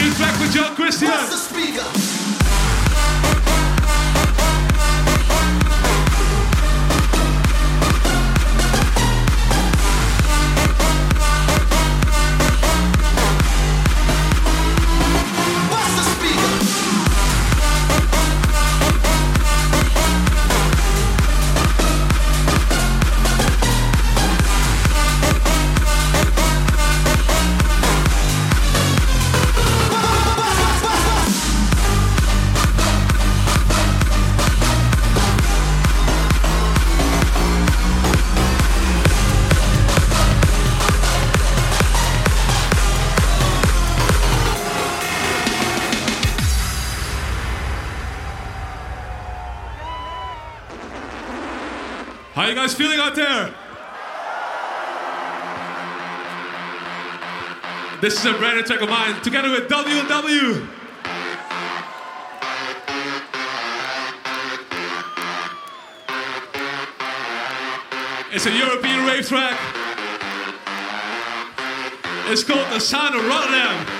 New track with John Christian. Guys feeling out there? This is a brand new track of mine together with W&W. It's a European rave track. It's called The Sound of Rotterdam.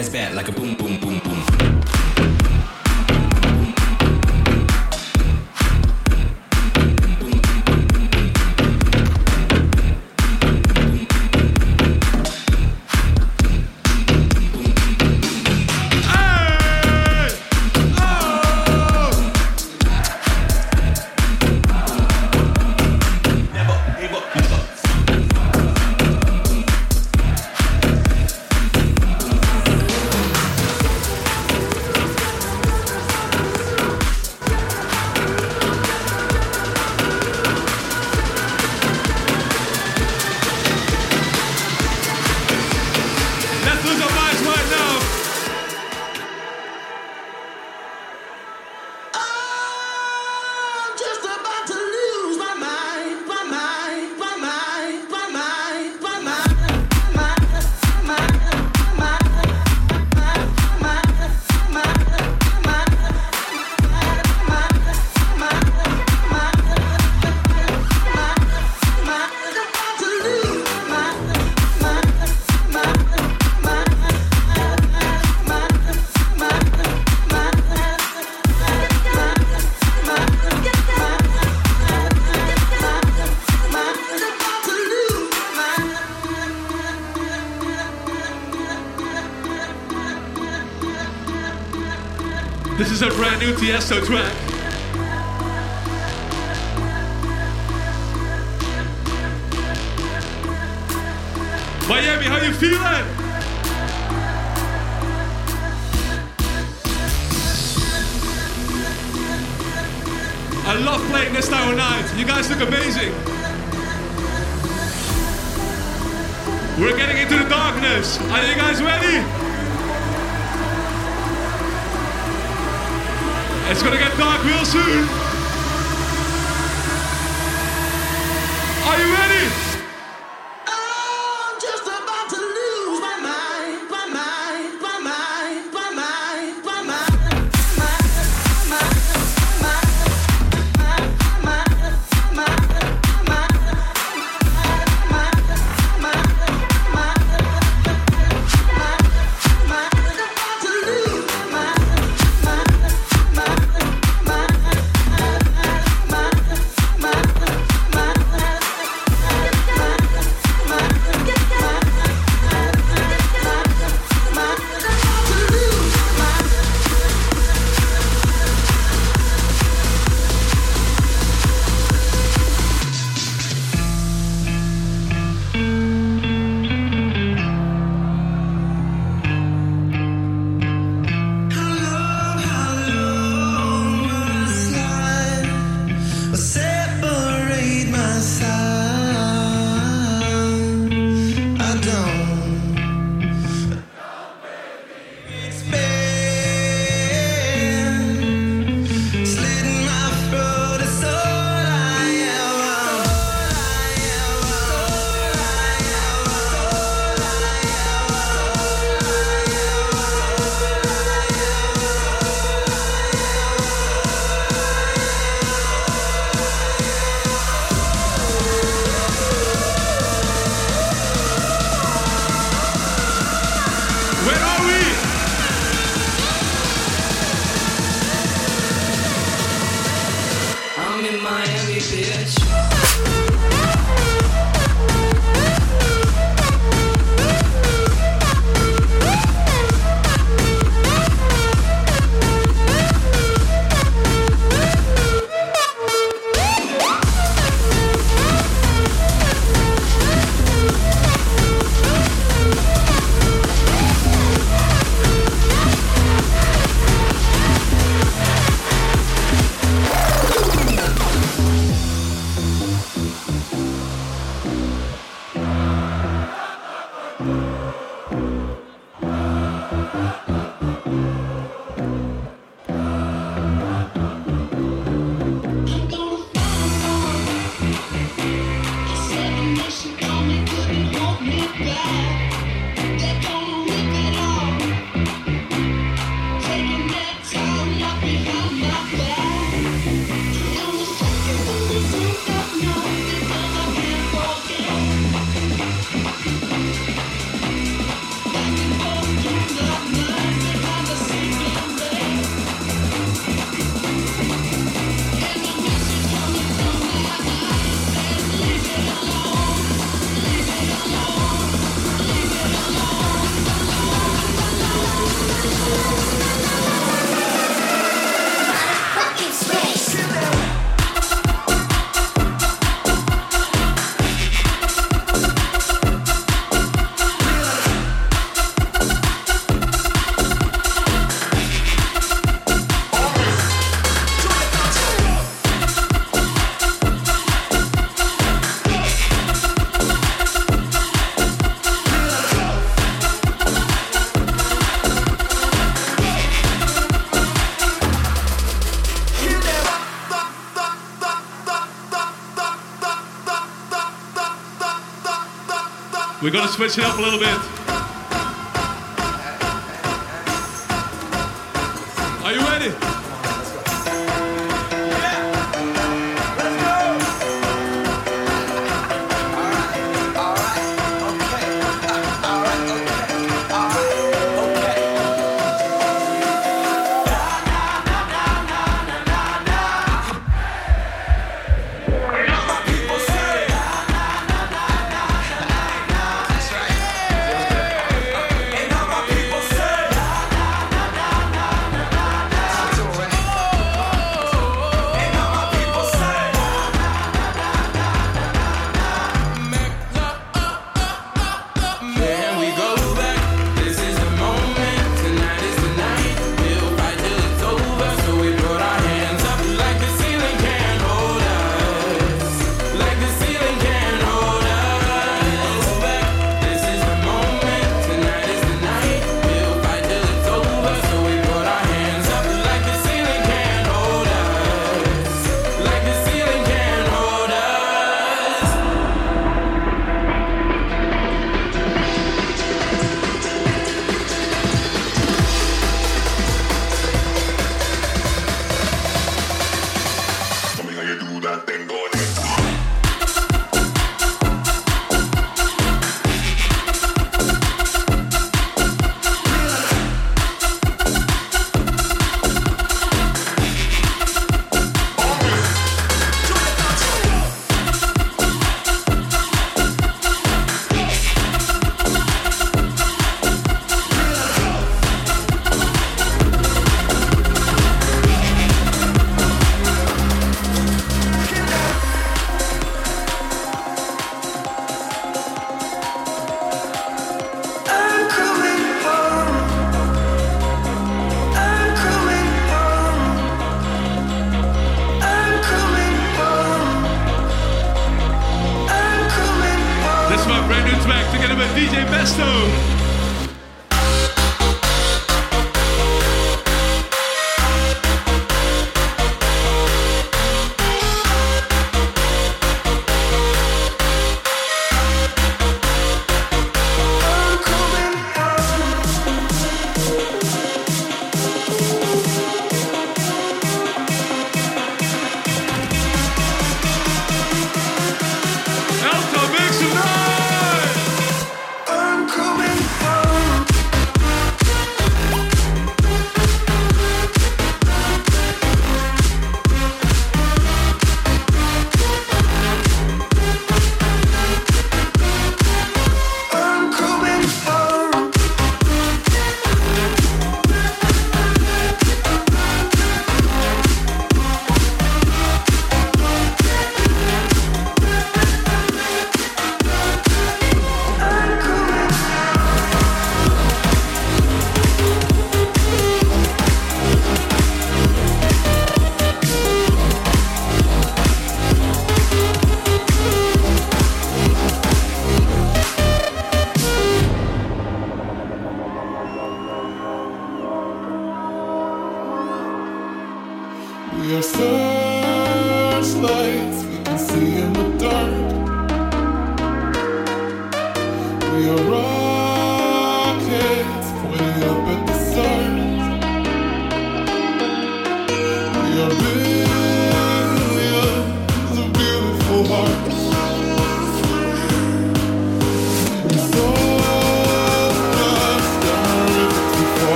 ass back like a new Tiesto track. Miami, how you feeling? I love playing this style night. You guys look amazing. We're getting into the darkness. Are you guys ready? It's gonna get dark real soon. Are you ready? We've got to switch it up a little bit.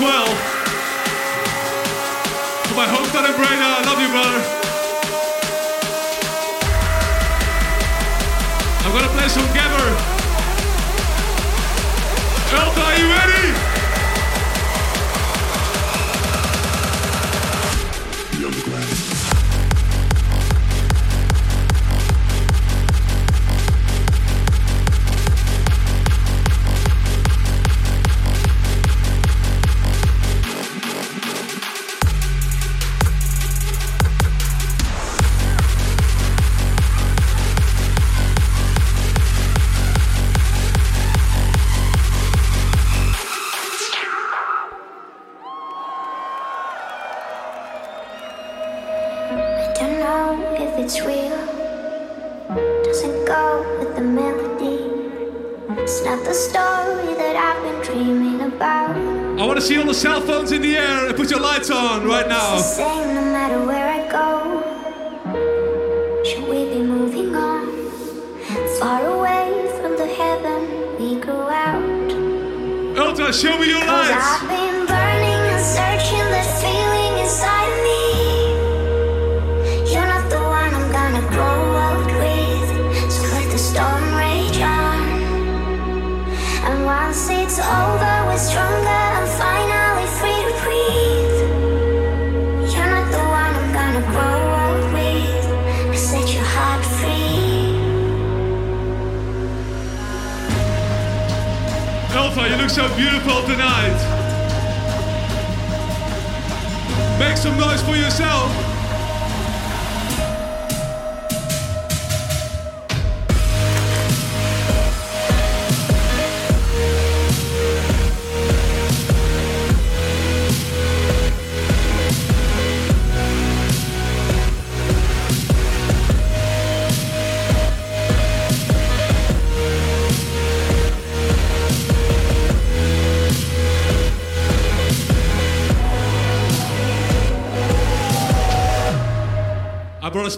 Brother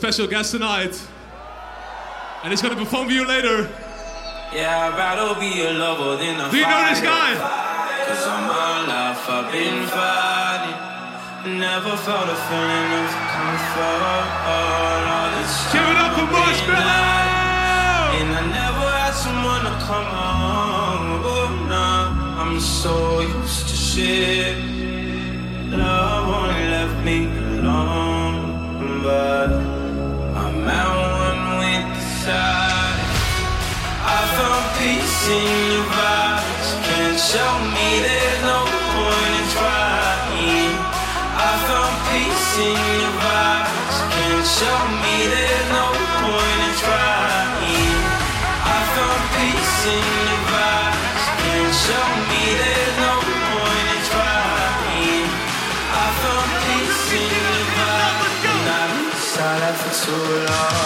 special guest tonight. And he's gonna perform for you later. Yeah, I'd rather be a lover than a Do you know this guy? Cause all my life I've been fighting. Never felt a feeling of comfort. Give it up for Marshmello! And I never had someone to come home. Oh, nah, I'm so used to shit. Love. inside. I found peace in your vibes. Can't show me there's no point in trying. I found peace in your vibes. Can't show me there's no point in trying. I found peace in your vibes. Can't show me there's no point in trying. I found peace in your vibes. And I've been silent for too long.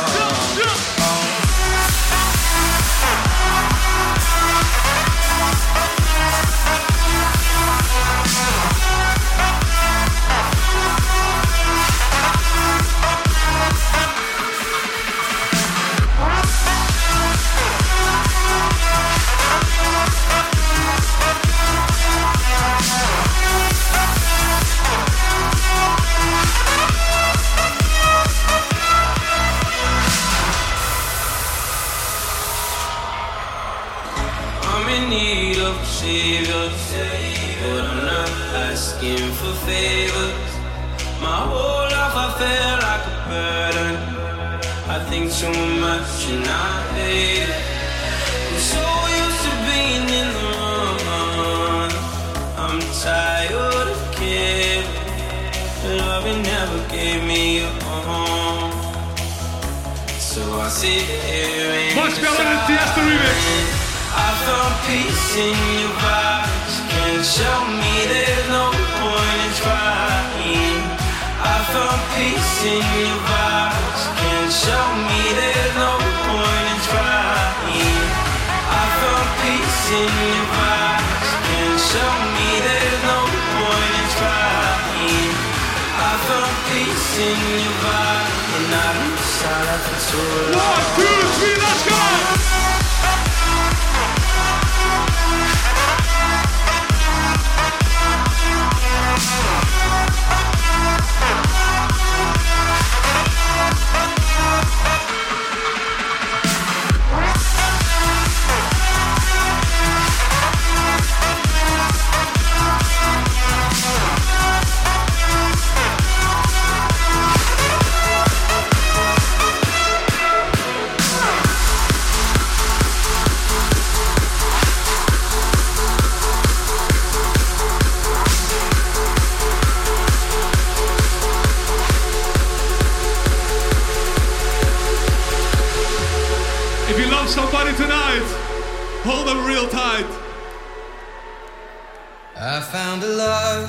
I found a love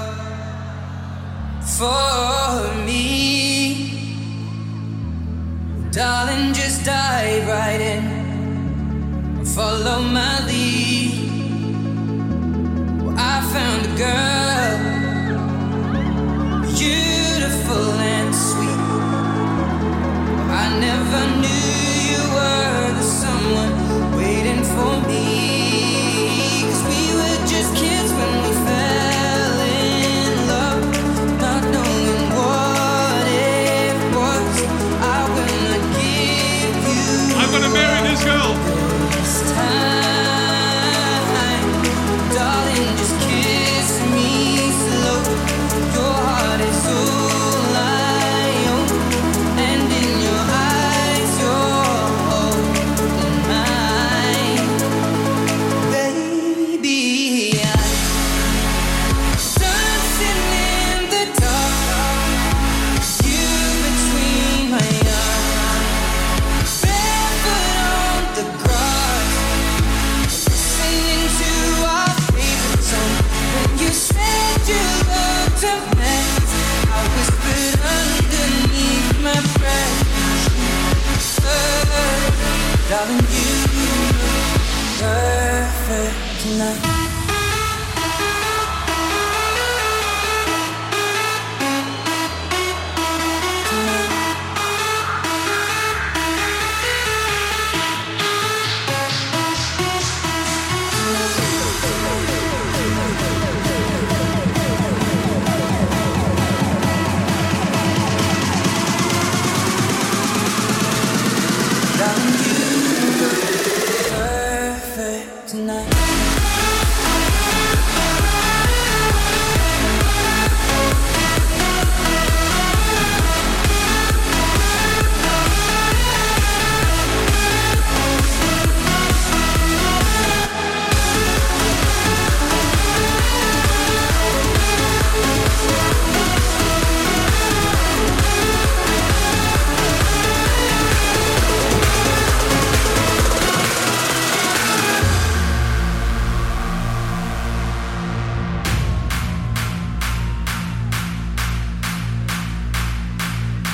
for me. Darling, just dive right in. Follow my lead. Well, I found a girl.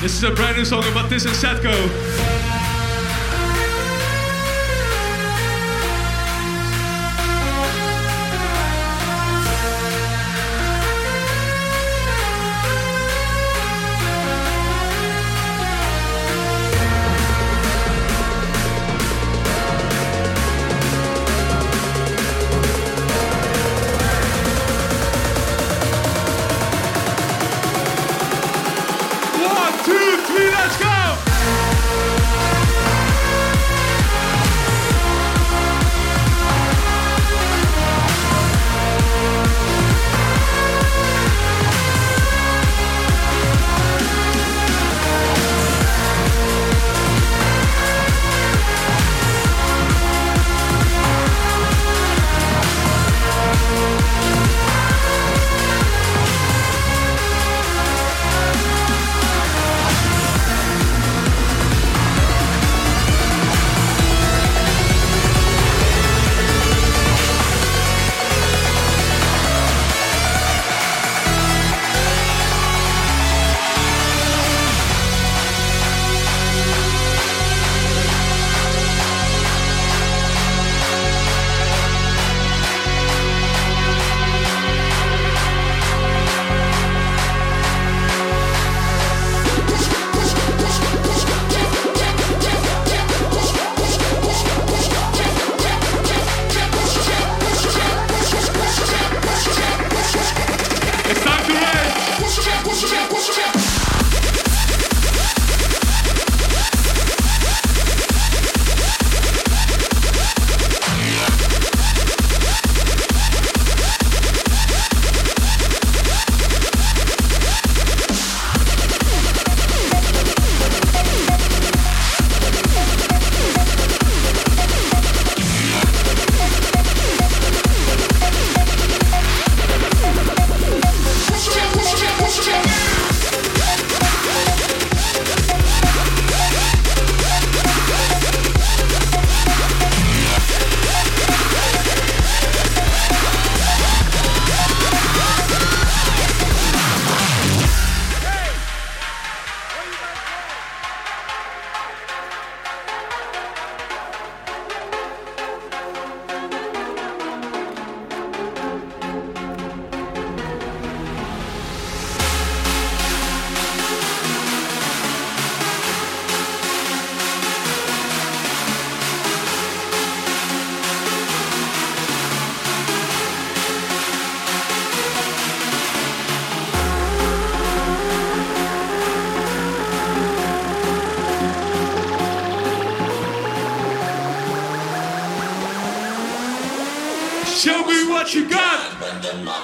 This is a brand new song about this and Setko. Mr.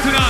트롯트가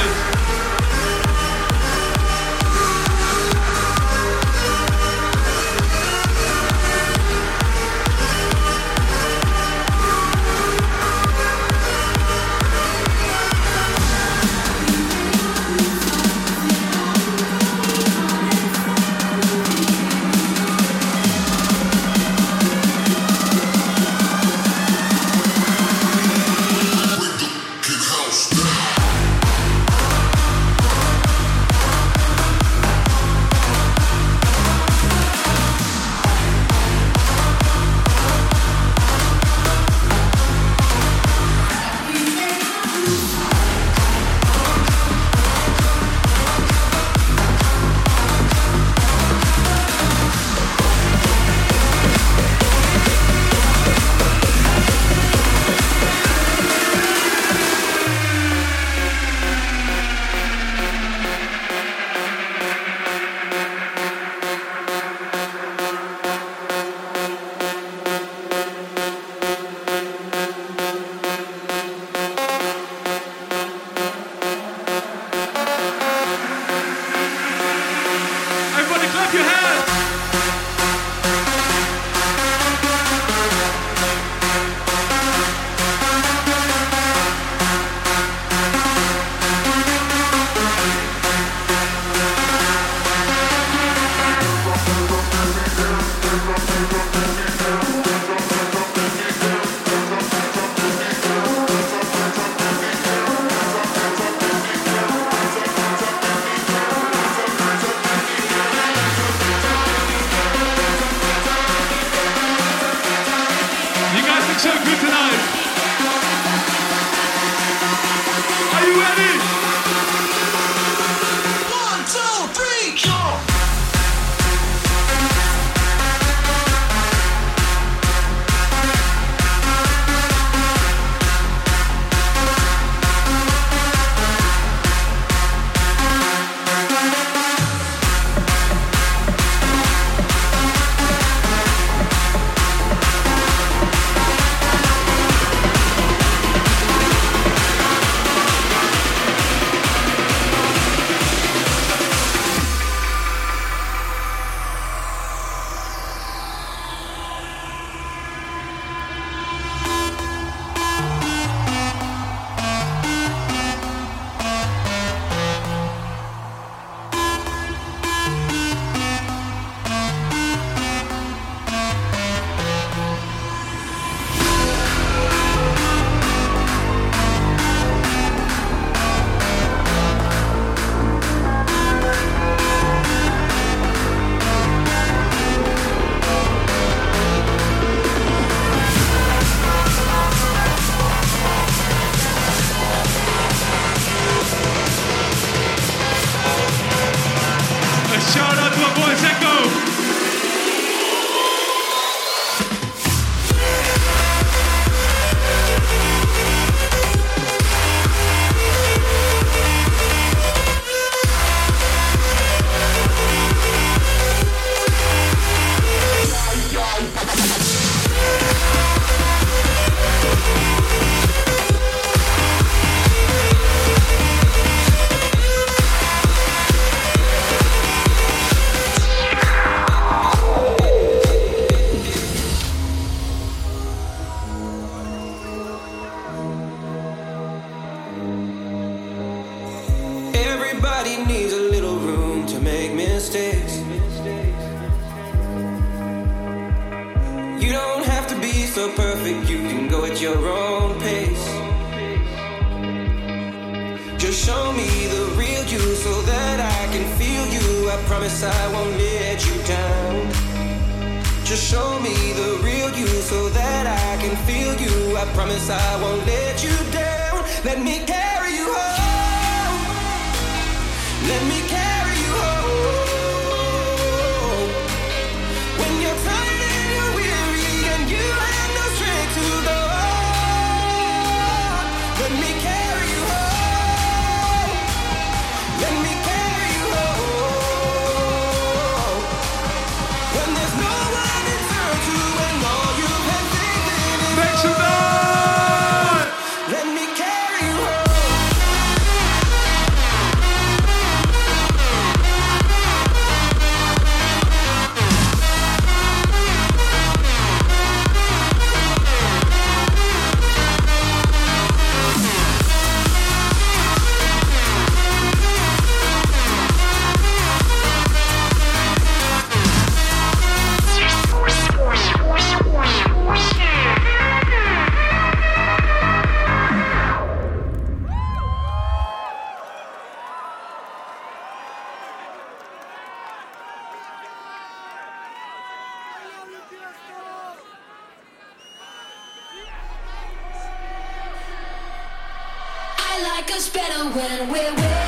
Like us better when we're wasted.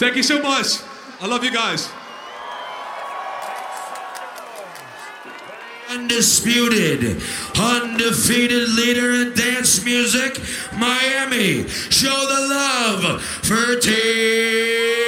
Thank you so much. I love you guys. Undisputed, undefeated leader in dance music, Miami. Show the love for Team.